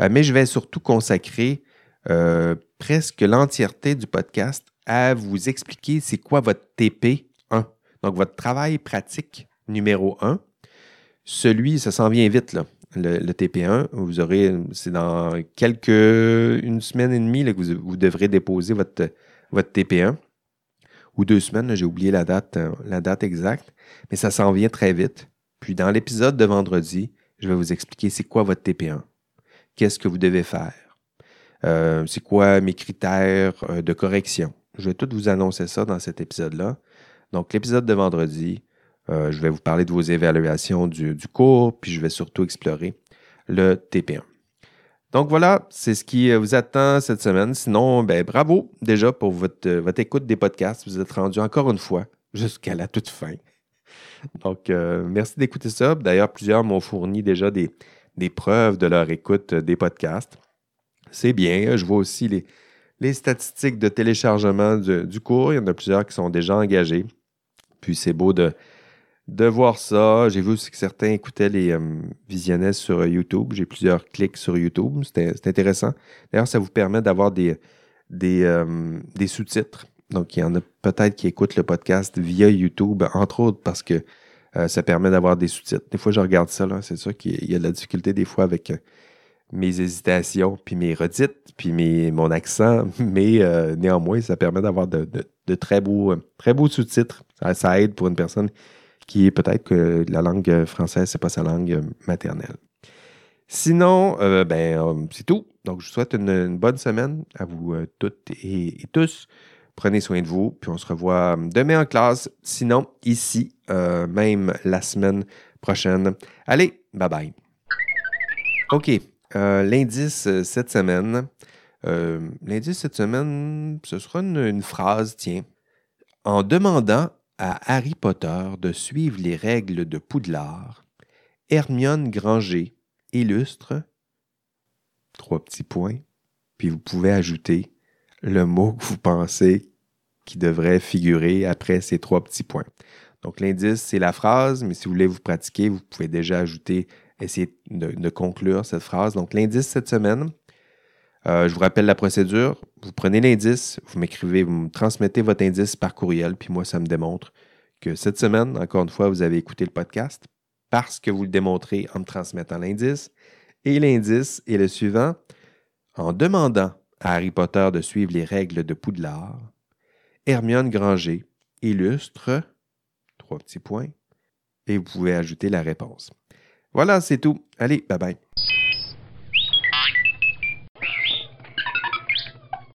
euh, mais je vais surtout consacrer euh, presque l'entièreté du podcast à vous expliquer c'est quoi votre TP1. Donc, votre travail pratique numéro 1. Celui, ça s'en vient vite, là. Le, TP1, vous aurez, c'est dans quelques, une semaine et demie que vous, devrez déposer votre, votre TP1 ou deux semaines, j'ai oublié la date, la date exacte, mais ça s'en vient très vite. Puis dans l'épisode de vendredi, je vais vous expliquer c'est quoi votre TP1, qu'est-ce que vous devez faire, euh, c'est quoi mes critères euh, de correction? Je vais tout vous annoncer ça dans cet épisode-là. Donc l'épisode de vendredi, euh, je vais vous parler de vos évaluations du, cours, puis je vais surtout explorer le TP1. Donc voilà, c'est ce qui vous attend cette semaine. Sinon, ben, bravo déjà pour votre, votre écoute des podcasts. Vous êtes rendu encore une fois jusqu'à la toute fin. Donc, euh, merci d'écouter ça. D'ailleurs, plusieurs m'ont fourni déjà des, preuves de leur écoute des podcasts. C'est bien. Je vois aussi les, statistiques de téléchargement du, cours. Il y en a plusieurs qui sont déjà engagés. Puis c'est beau de, voir ça. J'ai vu aussi que certains écoutaient les euh, sur YouTube. J'ai plusieurs clics sur YouTube. C'est intéressant. D'ailleurs, ça vous permet d'avoir des, des euh, sous-titres. Donc, il y en a peut-être qui écoutent le podcast via YouTube, entre autres parce que euh, ça permet d'avoir des sous-titres. Des fois, je regarde ça, c'est sûr qu'il y a de la difficulté des fois avec euh, mes hésitations, puis mes redites, puis mes, mon accent, mais euh, néanmoins, ça permet d'avoir de, très beaux, très beaux sous-titres. Ça, aide pour une personne qui est peut-être que la langue française, c'est pas sa langue maternelle. Sinon, ben, c'est tout. Donc, je vous souhaite une, bonne semaine à vous toutes et tous. Prenez soin de vous, puis on se revoit demain en classe. Sinon, ici, euh, même la semaine prochaine. Allez, bye bye. OK. Euh, l'indice euh, cette semaine. l'indice cette semaine, ce sera une, phrase, tiens. En demandant à Harry Potter de suivre les règles de Poudlard, Hermione Granger illustre trois petits points, puis vous pouvez ajouter le mot que vous pensez qui devrait figurer après ces trois petits points. Donc l'indice, c'est la phrase, mais si vous voulez vous pratiquer, vous pouvez déjà ajouter, essayer de, conclure cette phrase. Donc l'indice cette semaine, euh, je vous rappelle la procédure. Vous prenez l'indice, vous m'écrivez, vous me transmettez votre indice par courriel, puis moi, ça me démontre que cette semaine, encore une fois, vous avez écouté le podcast parce que vous le démontrez en me transmettant l'indice. Et l'indice est le suivant. En demandant à Harry Potter de suivre les règles de Poudlard, Hermione Granger illustre, trois petits points, et vous pouvez ajouter la réponse. Voilà, c'est tout. Allez, bye bye.